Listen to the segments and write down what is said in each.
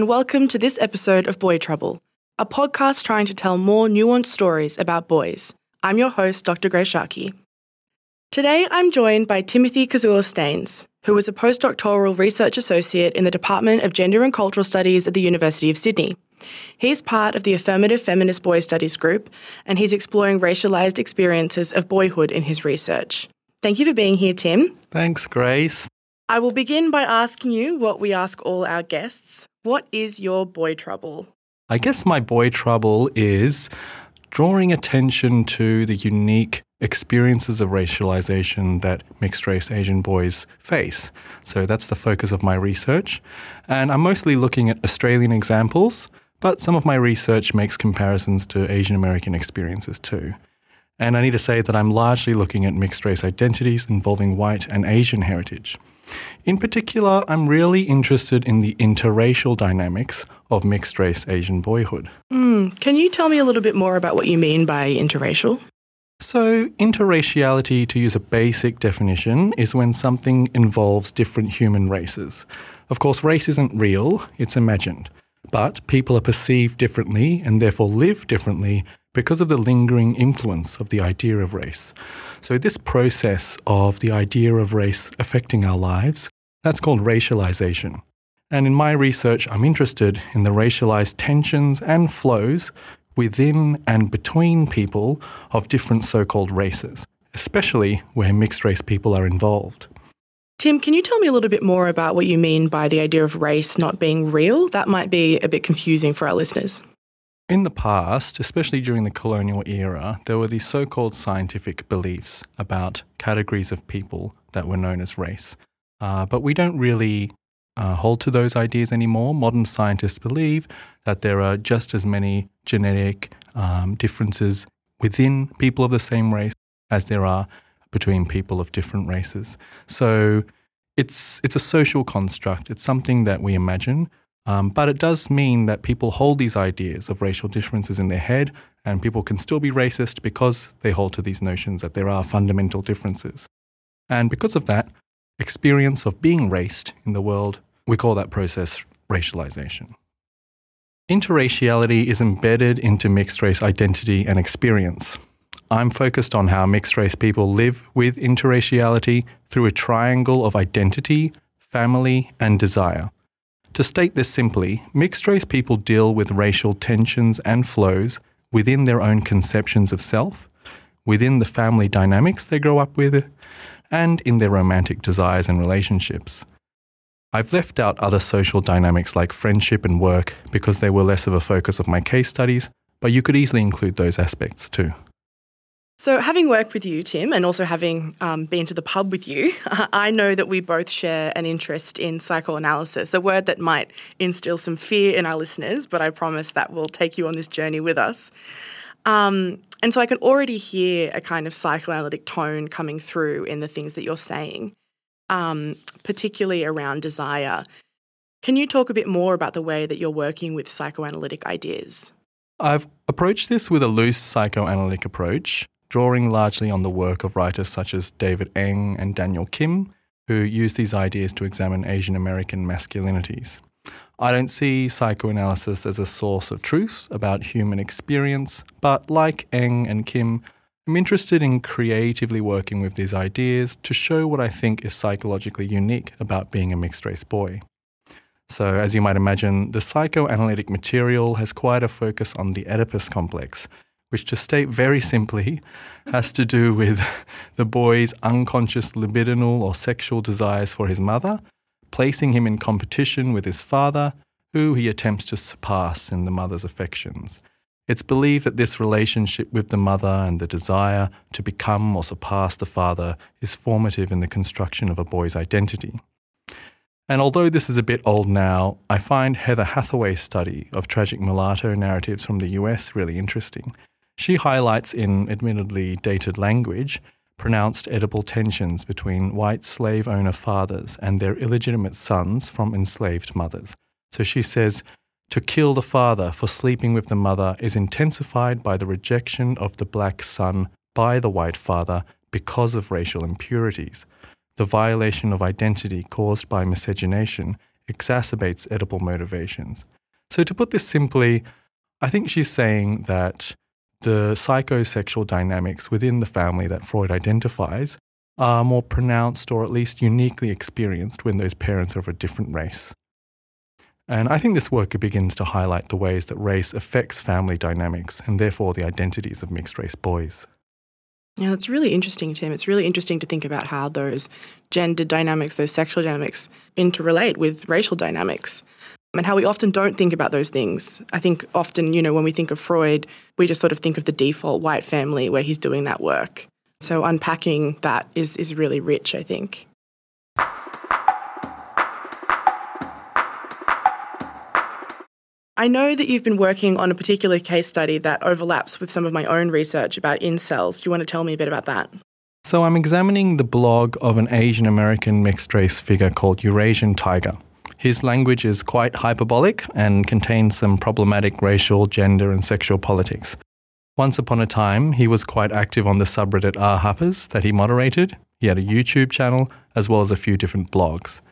and welcome to this episode of Boy Trouble, a podcast trying to tell more nuanced stories about boys. I'm your host, Dr. Grace Sharkey. Today, I'm joined by Timothy Kazuo Steains, who is a postdoctoral research associate in the Department of Gender and Cultural Studies at the University of Sydney. He's part of the Affirmative Feminist Boy Studies group, and he's exploring racialised experiences of boyhood in his research. Thank you for being here, Tim. Thanks, Grace. I will begin by asking you what we ask all our guests. What is your boy trouble? I guess my boy trouble is drawing attention to the unique experiences of racialization that mixed race Asian boys face. So that's the focus of my research. And I'm mostly looking at Australian examples, but some of my research makes comparisons to Asian American experiences too. And I need to say that I'm largely looking at mixed race identities involving white and Asian heritage. In particular, I'm really interested in the interracial dynamics of mixed race Asian boyhood. Mm, can you tell me a little bit more about what you mean by interracial? So, interraciality, to use a basic definition, is when something involves different human races. Of course, race isn't real, it's imagined. But people are perceived differently and therefore live differently because of the lingering influence of the idea of race. So, this process of the idea of race affecting our lives, that's called racialization. And in my research, I'm interested in the racialized tensions and flows within and between people of different so called races, especially where mixed race people are involved. Tim, can you tell me a little bit more about what you mean by the idea of race not being real? That might be a bit confusing for our listeners. In the past, especially during the colonial era, there were these so called scientific beliefs about categories of people that were known as race. Uh, but we don't really uh, hold to those ideas anymore. Modern scientists believe that there are just as many genetic um, differences within people of the same race as there are between people of different races. So it's, it's a social construct, it's something that we imagine. Um, but it does mean that people hold these ideas of racial differences in their head, and people can still be racist because they hold to these notions that there are fundamental differences. And because of that, experience of being raced in the world, we call that process racialization. Interraciality is embedded into mixed race identity and experience. I'm focused on how mixed race people live with interraciality through a triangle of identity, family, and desire. To state this simply, mixed race people deal with racial tensions and flows within their own conceptions of self, within the family dynamics they grow up with, and in their romantic desires and relationships. I've left out other social dynamics like friendship and work because they were less of a focus of my case studies, but you could easily include those aspects too. So, having worked with you, Tim, and also having um, been to the pub with you, I know that we both share an interest in psychoanalysis, a word that might instill some fear in our listeners, but I promise that we'll take you on this journey with us. Um, and so I can already hear a kind of psychoanalytic tone coming through in the things that you're saying, um, particularly around desire. Can you talk a bit more about the way that you're working with psychoanalytic ideas? I've approached this with a loose psychoanalytic approach drawing largely on the work of writers such as David Eng and Daniel Kim, who use these ideas to examine Asian American masculinities. I don't see psychoanalysis as a source of truth about human experience, but like Eng and Kim, I'm interested in creatively working with these ideas to show what I think is psychologically unique about being a mixed race boy. So, as you might imagine, the psychoanalytic material has quite a focus on the Oedipus complex, which, to state very simply, has to do with the boy's unconscious libidinal or sexual desires for his mother, placing him in competition with his father, who he attempts to surpass in the mother's affections. It's believed that this relationship with the mother and the desire to become or surpass the father is formative in the construction of a boy's identity. And although this is a bit old now, I find Heather Hathaway's study of tragic mulatto narratives from the US really interesting. She highlights in admittedly dated language pronounced Oedipal tensions between white slave owner fathers and their illegitimate sons from enslaved mothers. So she says, to kill the father for sleeping with the mother is intensified by the rejection of the black son by the white father because of racial impurities. The violation of identity caused by miscegenation exacerbates Oedipal motivations. So, to put this simply, I think she's saying that the psychosexual dynamics within the family that Freud identifies are more pronounced or at least uniquely experienced when those parents are of a different race. And I think this work begins to highlight the ways that race affects family dynamics and therefore the identities of mixed race boys. Yeah, that's really interesting, Tim. It's really interesting to think about how those gender dynamics, those sexual dynamics interrelate with racial dynamics and how we often don't think about those things. I think often, you know, when we think of Freud, we just sort of think of the default white family where he's doing that work. So unpacking that is, is really rich, I think. I know that you've been working on a particular case study that overlaps with some of my own research about incels. Do you want to tell me a bit about that? So, I'm examining the blog of an Asian American mixed race figure called Eurasian Tiger. His language is quite hyperbolic and contains some problematic racial, gender, and sexual politics. Once upon a time, he was quite active on the subreddit R Hapas that he moderated. He had a YouTube channel as well as a few different blogs.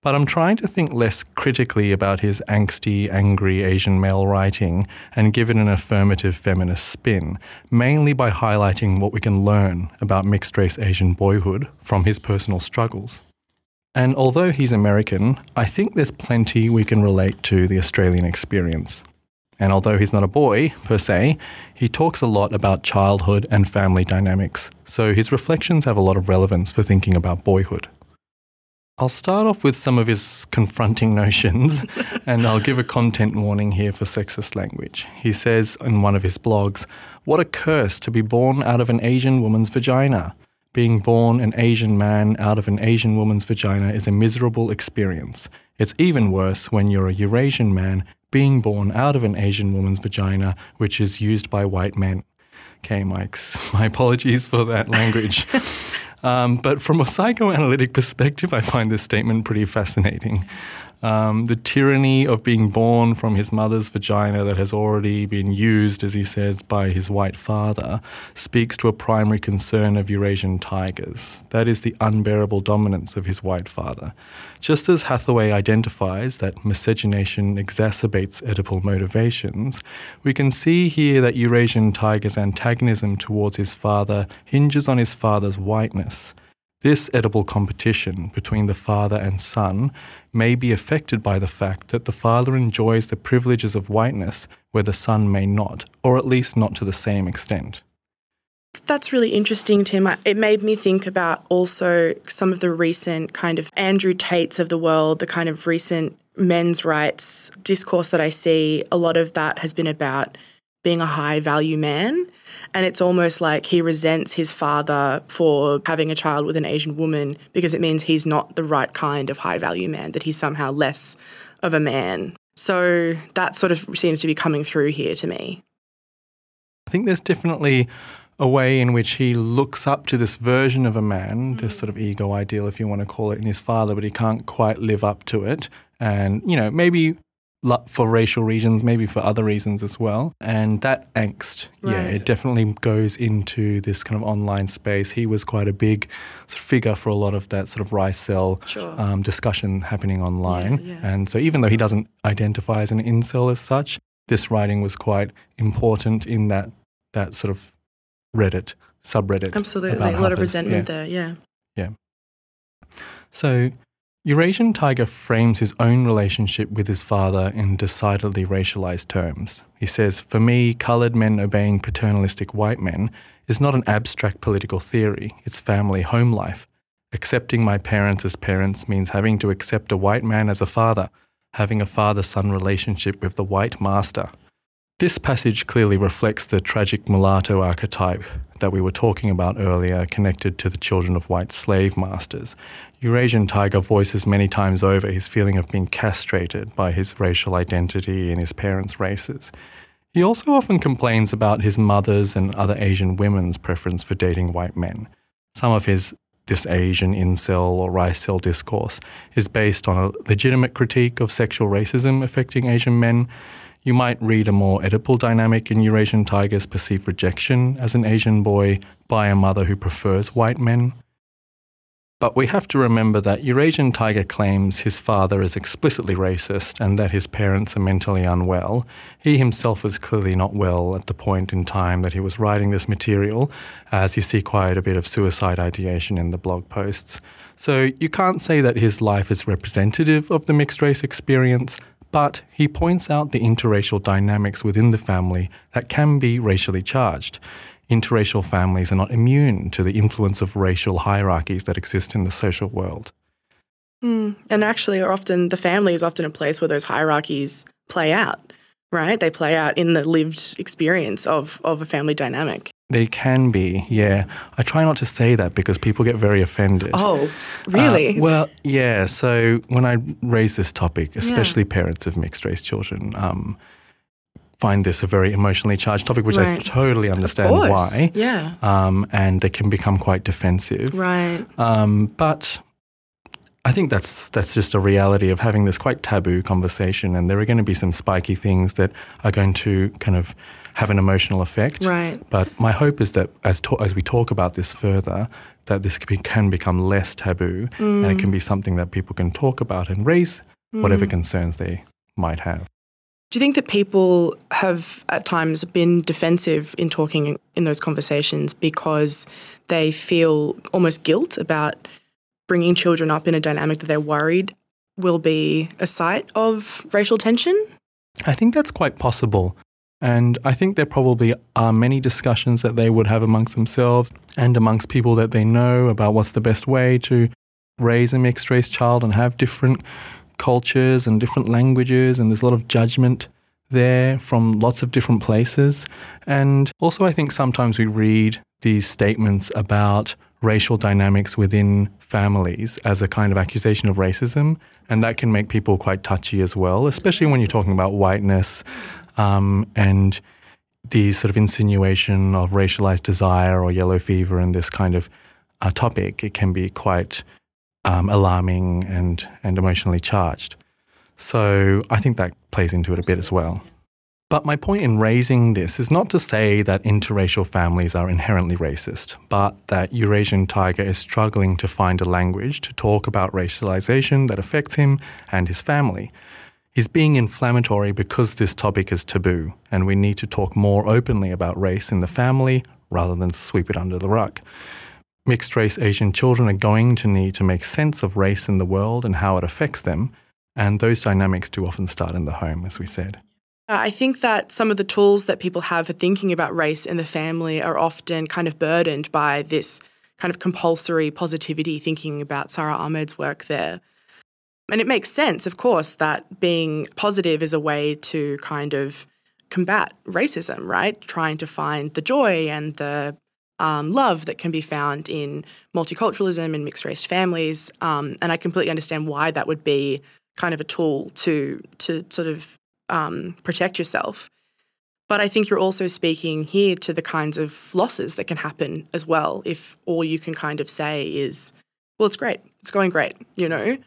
But I'm trying to think less critically about his angsty, angry Asian male writing and give it an affirmative feminist spin, mainly by highlighting what we can learn about mixed race Asian boyhood from his personal struggles. And although he's American, I think there's plenty we can relate to the Australian experience. And although he's not a boy, per se, he talks a lot about childhood and family dynamics, so his reflections have a lot of relevance for thinking about boyhood. I'll start off with some of his confronting notions, and I'll give a content warning here for sexist language. He says in one of his blogs, What a curse to be born out of an Asian woman's vagina. Being born an Asian man out of an Asian woman's vagina is a miserable experience. It's even worse when you're a Eurasian man being born out of an Asian woman's vagina, which is used by white men. Okay, Mike's, my apologies for that language. Um, but from a psychoanalytic perspective, I find this statement pretty fascinating. Um, the tyranny of being born from his mother's vagina that has already been used, as he says, by his white father, speaks to a primary concern of Eurasian tigers. That is the unbearable dominance of his white father. Just as Hathaway identifies that miscegenation exacerbates Oedipal motivations, we can see here that Eurasian tiger's antagonism towards his father hinges on his father's whiteness. This Oedipal competition between the father and son may be affected by the fact that the father enjoys the privileges of whiteness where the son may not, or at least not to the same extent. That's really interesting, Tim. It made me think about also some of the recent kind of Andrew Tates of the world, the kind of recent men's rights discourse that I see. A lot of that has been about being a high value man. And it's almost like he resents his father for having a child with an Asian woman because it means he's not the right kind of high value man, that he's somehow less of a man. So that sort of seems to be coming through here to me. I think there's definitely a way in which he looks up to this version of a man, mm. this sort of ego ideal, if you want to call it, in his father, but he can't quite live up to it. And, you know, maybe for racial reasons, maybe for other reasons as well. And that angst, right. yeah, it definitely goes into this kind of online space. He was quite a big sort of figure for a lot of that sort of rice cell sure. um, discussion happening online. Yeah, yeah. And so even though he doesn't identify as an incel as such, this writing was quite important in that that sort of Reddit subreddit. Absolutely, a lot of resentment yeah. there. Yeah. Yeah. So Eurasian Tiger frames his own relationship with his father in decidedly racialized terms. He says, For me, coloured men obeying paternalistic white men is not an abstract political theory, it's family home life. Accepting my parents as parents means having to accept a white man as a father, having a father son relationship with the white master. This passage clearly reflects the tragic mulatto archetype that we were talking about earlier, connected to the children of white slave masters. Eurasian Tiger voices many times over his feeling of being castrated by his racial identity and his parents' races. He also often complains about his mother's and other Asian women's preference for dating white men. Some of his this Asian incel or rice cell discourse is based on a legitimate critique of sexual racism affecting Asian men you might read a more Oedipal dynamic in Eurasian Tiger's perceived rejection as an Asian boy by a mother who prefers white men. But we have to remember that Eurasian Tiger claims his father is explicitly racist and that his parents are mentally unwell. He himself was clearly not well at the point in time that he was writing this material, as you see quite a bit of suicide ideation in the blog posts. So you can't say that his life is representative of the mixed race experience, but he points out the interracial dynamics within the family that can be racially charged interracial families are not immune to the influence of racial hierarchies that exist in the social world. Mm. And actually, often the family is often a place where those hierarchies play out, right? They play out in the lived experience of, of a family dynamic. They can be, yeah. I try not to say that because people get very offended. Oh, really? Uh, well, yeah. So when I raise this topic, especially yeah. parents of mixed race children, um, find this a very emotionally charged topic, which right. I totally understand why. Yeah. Um, and they can become quite defensive. Right. Um, but I think that's that's just a reality of having this quite taboo conversation, and there are going to be some spiky things that are going to kind of have an emotional effect. Right. But my hope is that as to- as we talk about this further, that this can become less taboo, mm. and it mm. can be something that people can talk about and raise mm. whatever concerns they might have. Do you think that people have at times been defensive in talking in those conversations because they feel almost guilt about bringing children up in a dynamic that they're worried will be a site of racial tension? I think that's quite possible. And I think there probably are many discussions that they would have amongst themselves and amongst people that they know about what's the best way to raise a mixed race child and have different cultures and different languages, and there's a lot of judgment there from lots of different places. And also, I think sometimes we read these statements about racial dynamics within families as a kind of accusation of racism, and that can make people quite touchy as well, especially when you're talking about whiteness um, and the sort of insinuation of racialized desire or yellow fever and this kind of uh, topic. It can be quite um, alarming and, and emotionally charged. So I think that plays into it a bit as well. But my point in raising this is not to say that interracial families are inherently racist, but that Eurasian Tiger is struggling to find a language to talk about racialization that affects him and his family. He's being inflammatory because this topic is taboo, and we need to talk more openly about race in the family rather than sweep it under the rug mixed race Asian children are going to need to make sense of race in the world and how it affects them. And those dynamics do often start in the home, as we said. Uh, I think that some of the tools that people have for thinking about race in the family are often kind of burdened by this kind of compulsory positivity thinking about Sara Ahmed's work there. And it makes sense, of course, that being positive is a way to kind of combat racism, right? Trying to find the joy and the um, love that can be found in multiculturalism and mixed race families. Um, and I completely understand why that would be kind of a tool to to sort of um, protect yourself. But I think you're also speaking here to the kinds of losses that can happen as well if all you can kind of say is, well, it's great, it's going great, you know.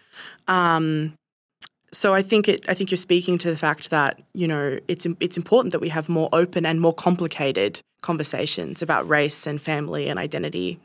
Um, so I think it. I think you're speaking to the fact that you know it's it's important that we have more open and more complicated conversations about race and family and identity.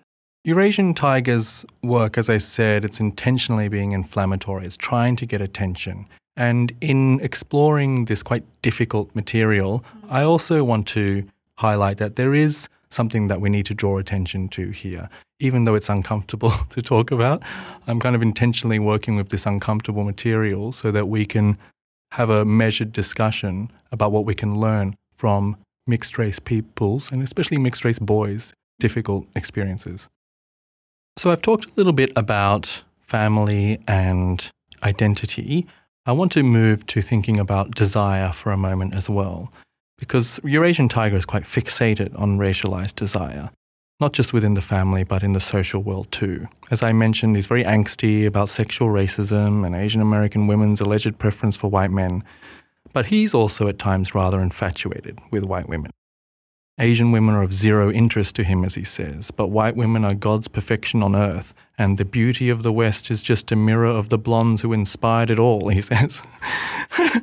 Eurasian Tiger's work, as I said, it's intentionally being inflammatory. It's trying to get attention. And in exploring this quite difficult material, I also want to highlight that there is something that we need to draw attention to here even though it's uncomfortable to talk about, I'm kind of intentionally working with this uncomfortable material so that we can have a measured discussion about what we can learn from mixed race people's and especially mixed race boys' difficult experiences. So, I've talked a little bit about family and identity. I want to move to thinking about desire for a moment as well, because Eurasian Tiger is quite fixated on racialized desire not just within the family, but in the social world too. As I mentioned, he's very angsty about sexual racism and Asian American women's alleged preference for white men, but he's also at times rather infatuated with white women. Asian women are of zero interest to him, as he says, but white women are God's perfection on earth, and the beauty of the West is just a mirror of the blondes who inspired it all, he says. uh,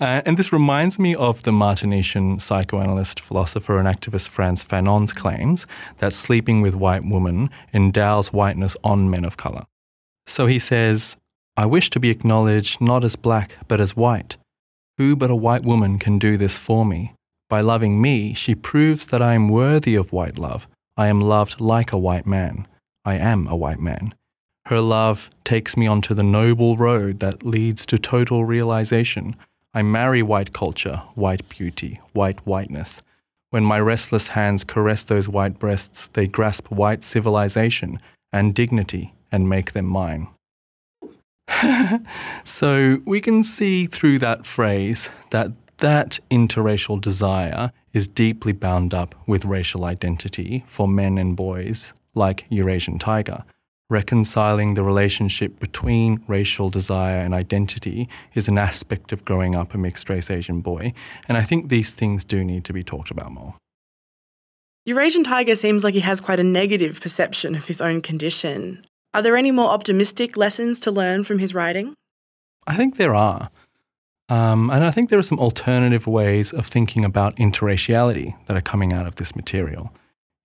and this reminds me of the Martinician psychoanalyst, philosopher, and activist Frantz Fanon's claims that sleeping with white women endows whiteness on men of colour. So he says, I wish to be acknowledged not as black, but as white. Who but a white woman can do this for me? By loving me, she proves that I am worthy of white love. I am loved like a white man. I am a white man. Her love takes me onto the noble road that leads to total realization. I marry white culture, white beauty, white whiteness. When my restless hands caress those white breasts, they grasp white civilization and dignity and make them mine. so we can see through that phrase that that interracial desire is deeply bound up with racial identity for men and boys like Eurasian Tiger. Reconciling the relationship between racial desire and identity is an aspect of growing up a mixed race Asian boy, and I think these things do need to be talked about more. Eurasian Tiger seems like he has quite a negative perception of his own condition. Are there any more optimistic lessons to learn from his writing? I think there are. Um, and I think there are some alternative ways of thinking about interraciality that are coming out of this material.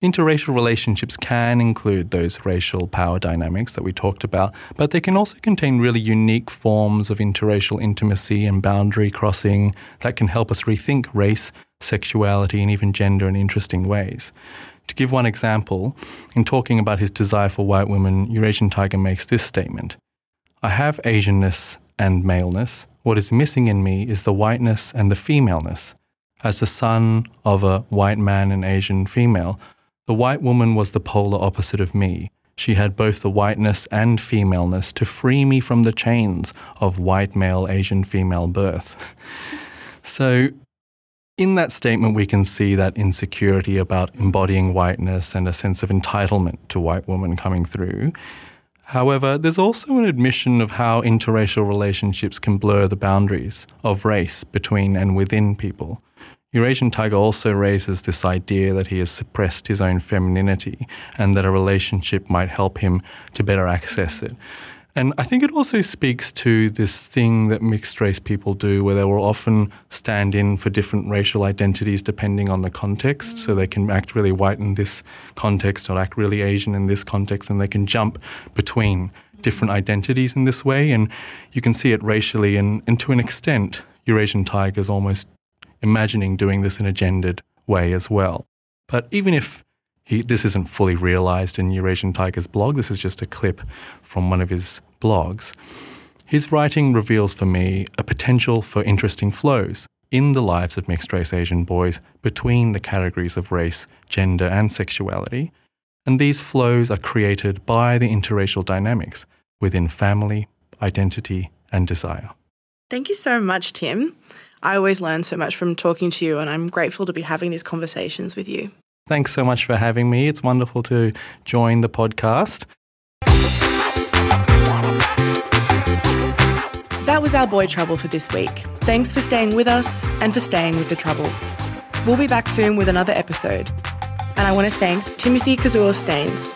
Interracial relationships can include those racial power dynamics that we talked about, but they can also contain really unique forms of interracial intimacy and boundary crossing that can help us rethink race, sexuality, and even gender in interesting ways. To give one example, in talking about his desire for white women, Eurasian Tiger makes this statement I have Asianness and maleness. What is missing in me is the whiteness and the femaleness. As the son of a white man and Asian female, the white woman was the polar opposite of me. She had both the whiteness and femaleness to free me from the chains of white male Asian female birth. so, in that statement, we can see that insecurity about embodying whiteness and a sense of entitlement to white woman coming through. However, there's also an admission of how interracial relationships can blur the boundaries of race between and within people. Eurasian Tiger also raises this idea that he has suppressed his own femininity and that a relationship might help him to better access it. And I think it also speaks to this thing that mixed race people do where they will often stand in for different racial identities depending on the context. So they can act really white in this context or act really Asian in this context, and they can jump between different identities in this way. And you can see it racially, and, and to an extent, Eurasian Tiger's almost imagining doing this in a gendered way as well. But even if he, this isn't fully realized in Eurasian Tiger's blog, this is just a clip from one of his blogs. His writing reveals for me a potential for interesting flows in the lives of mixed race Asian boys between the categories of race, gender, and sexuality. And these flows are created by the interracial dynamics within family, identity, and desire. Thank you so much, Tim. I always learn so much from talking to you, and I'm grateful to be having these conversations with you. Thanks so much for having me. It's wonderful to join the podcast. That was our boy trouble for this week. Thanks for staying with us and for staying with the trouble. We'll be back soon with another episode. And I want to thank Timothy Kazuo Steains,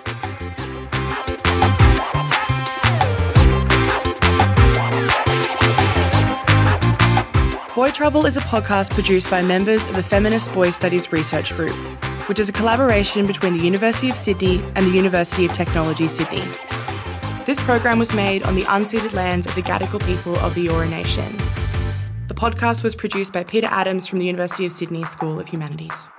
Boy Trouble is a podcast produced by members of the Feminist Boy Studies Research Group, which is a collaboration between the University of Sydney and the University of Technology Sydney. This program was made on the unceded lands of the Gadigal people of the Eora Nation. The podcast was produced by Peter Adams from the University of Sydney School of Humanities.